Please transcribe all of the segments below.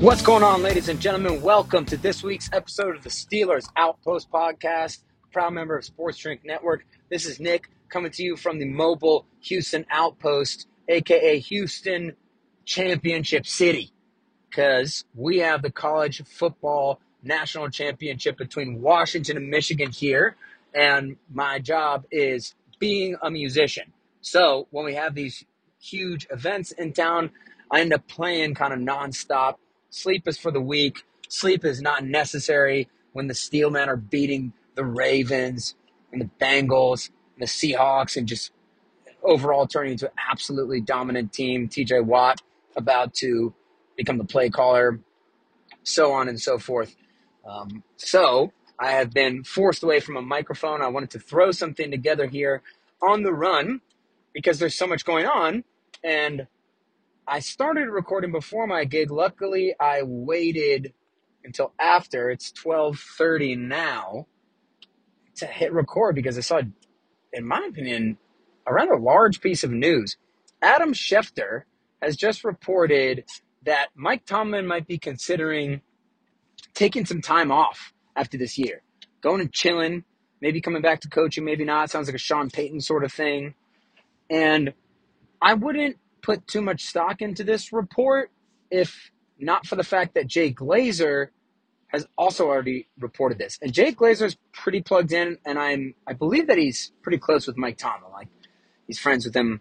What's going on, ladies and gentlemen? Welcome to this week's episode of the Steelers Outpost Podcast, proud member of Sports Drink Network. This is Nick coming to you from the mobile Houston Outpost, aka Houston Championship City, because we have the college football national championship between Washington and Michigan here, and my job is being a musician. So when we have these huge events in town, I end up playing kind of nonstop. Sleep is for the weak. Sleep is not necessary when the Steelmen are beating the Ravens and the Bengals and the Seahawks and just overall turning into an absolutely dominant team. TJ Watt about to become the play caller, so on and so forth. Um, so I have been forced away from a microphone. I wanted to throw something together here on the run because there's so much going on. And I started recording before my gig. Luckily, I waited until after. It's 12:30 now to hit record because I saw, in my opinion, a rather large piece of news. Adam Schefter has just reported that Mike Tomlin might be considering taking some time off after this year, going and chilling, maybe coming back to coaching, maybe not. Sounds like a Sean Payton sort of thing. And I wouldn't put too much stock into this report if not for the fact that Jay Glazer has also already reported this. And Jay Glazer's pretty plugged in, and I'm I believe that he's pretty close with Mike Tomlin. Like he's friends with him,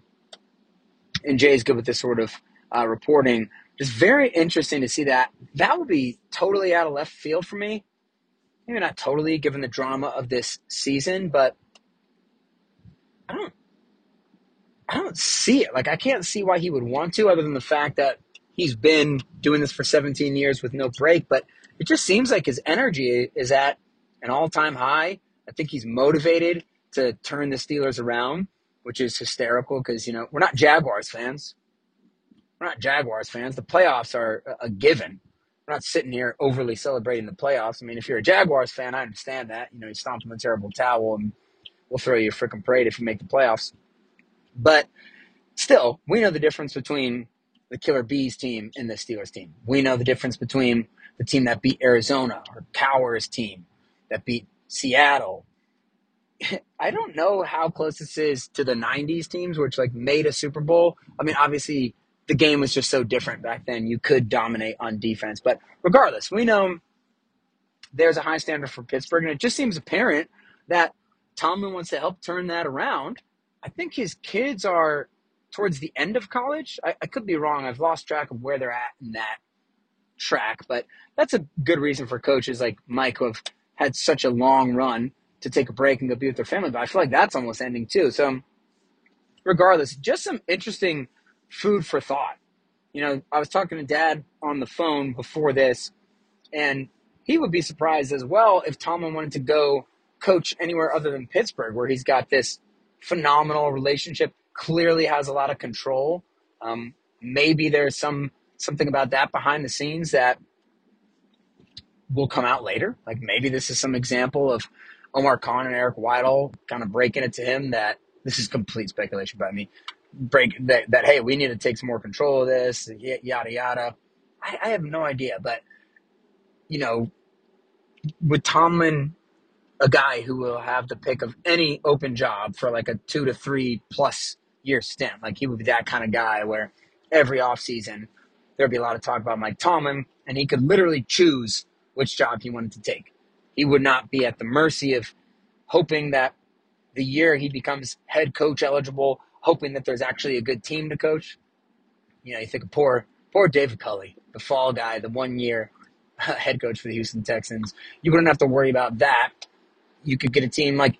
and Jay's good with this sort of uh, reporting. Just very interesting to see that. That would be totally out of left field for me. Maybe not totally, given the drama of this season, but I don't I don't see it. Like I can't see why he would want to, other than the fact that he's been doing this for 17 years with no break. But it just seems like his energy is at an all-time high. I think he's motivated to turn the Steelers around, which is hysterical because you know we're not Jaguars fans. We're not Jaguars fans. The playoffs are a- given. We're not sitting here overly celebrating the playoffs. I mean, if you're a Jaguars fan, I understand that. You know, you stomp them a terrible towel and we'll throw you a freaking parade if you make the playoffs. But still, we know the difference between the Killer Bees team and the Steelers team. We know the difference between the team that beat Arizona or Cowher's team that beat Seattle. I don't know how close this is to the 90s teams, which like made a Super Bowl. I mean, obviously the game was just so different back then. You could dominate on defense, but regardless, we know there's a high standard for Pittsburgh, and it just seems apparent that Tomlin wants to help turn that around. I think his kids are towards the end of college. I, I could be wrong. I've lost track of where they're at in that track, but that's a good reason for coaches like Mike who have had such a long run to take a break and go be with their family. But I feel like that's almost ending too. So, regardless, just some interesting food for thought. You know, I was talking to dad on the phone before this, and he would be surprised as well if Tomlin wanted to go coach anywhere other than Pittsburgh, where he's got this phenomenal relationship, clearly has a lot of control. Um, maybe there's some something about that behind the scenes that will come out later. Like maybe this is some example of Omar Khan and Eric Weidl kind of breaking it to him that this is complete speculation by me. Break that, that hey, we need to take some more control of this, yada yada. I, I have no idea, but you know, with Tomlin, a guy who will have the pick of any open job for like a two to three plus year stint, like he would be that kind of guy where every offseason, there'd be a lot of talk about Mike Tomlin, and he could literally choose which job he wanted to take. He would not be at the mercy of hoping that the year he becomes head coach eligible, hoping that there's actually a good team to coach. You know, you think of poor, poor David Culley, the fall guy, the one year head coach for the Houston Texans. You wouldn't have to worry about that. You could get a team like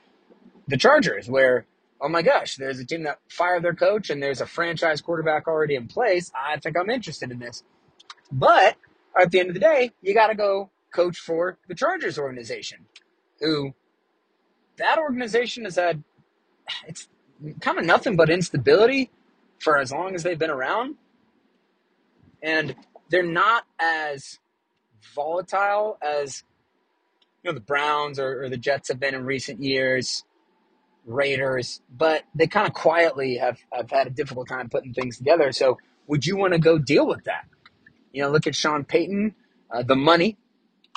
the Chargers, where, oh my gosh, there's a team that fired their coach and there's a franchise quarterback already in place. I think I'm interested in this. But at the end of the day, you got to go coach for the Chargers organization, who that organization has had, it's kind of nothing but instability for as long as they've been around. And they're not as volatile as know the Browns or, or the Jets have been in recent years, Raiders, but they kind of quietly have, have had a difficult time putting things together. So would you want to go deal with that? You know, look at Sean Payton. Uh, the money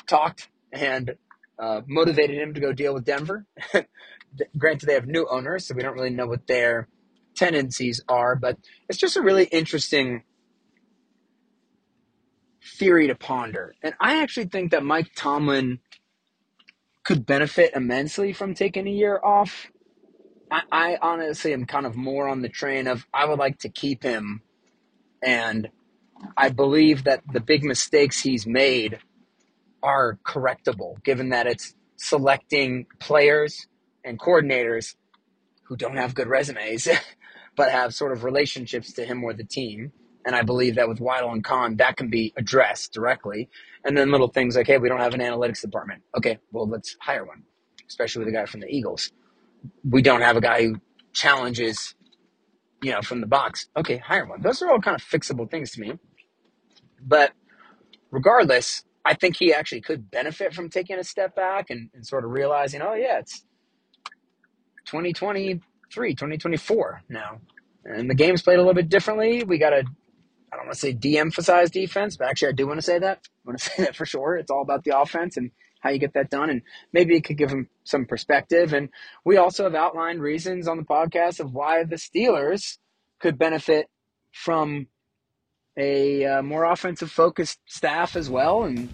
talked and uh, motivated him to go deal with Denver. Granted, they have new owners, so we don't really know what their tendencies are, but it's just a really interesting theory to ponder. And I actually think that Mike Tomlin could benefit immensely from taking a year off. I, I honestly am kind of more on the train of I would like to keep him, and I believe that the big mistakes he's made are correctable, given that it's selecting players and coordinators who don't have good resumes, but have sort of relationships to him or the team. And I believe that with Weidl and Khan, that can be addressed directly. And then little things like, hey, we don't have an analytics department. Okay, well, let's hire one, especially with a guy from the Eagles. We don't have a guy who challenges, you know, from the box. Okay, hire one. Those are all kind of fixable things to me. But regardless, I think he actually could benefit from taking a step back and, and sort of realizing, oh, yeah, it's 2023, 2024 now. And the game's played a little bit differently. We got to I don't want to say de-emphasize defense, but actually I do want to say that. I want to say that for sure. It's all about the offense and how you get that done, and maybe it could give them some perspective. And we also have outlined reasons on the podcast of why the Steelers could benefit from a uh, more offensive focused staff as well, and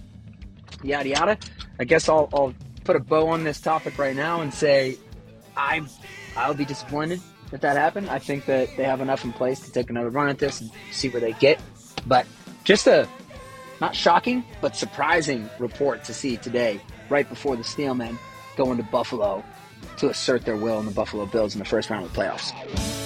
yada yada. I guess I'll, I'll put a bow on this topic right now and say I'm I'll be disappointed if that happened. I think that they have enough in place to take another run at this and see where they get. But just a not shocking, but surprising report to see today, right before the Steelmen go into Buffalo to assert their will in the Buffalo Bills in the first round of the playoffs.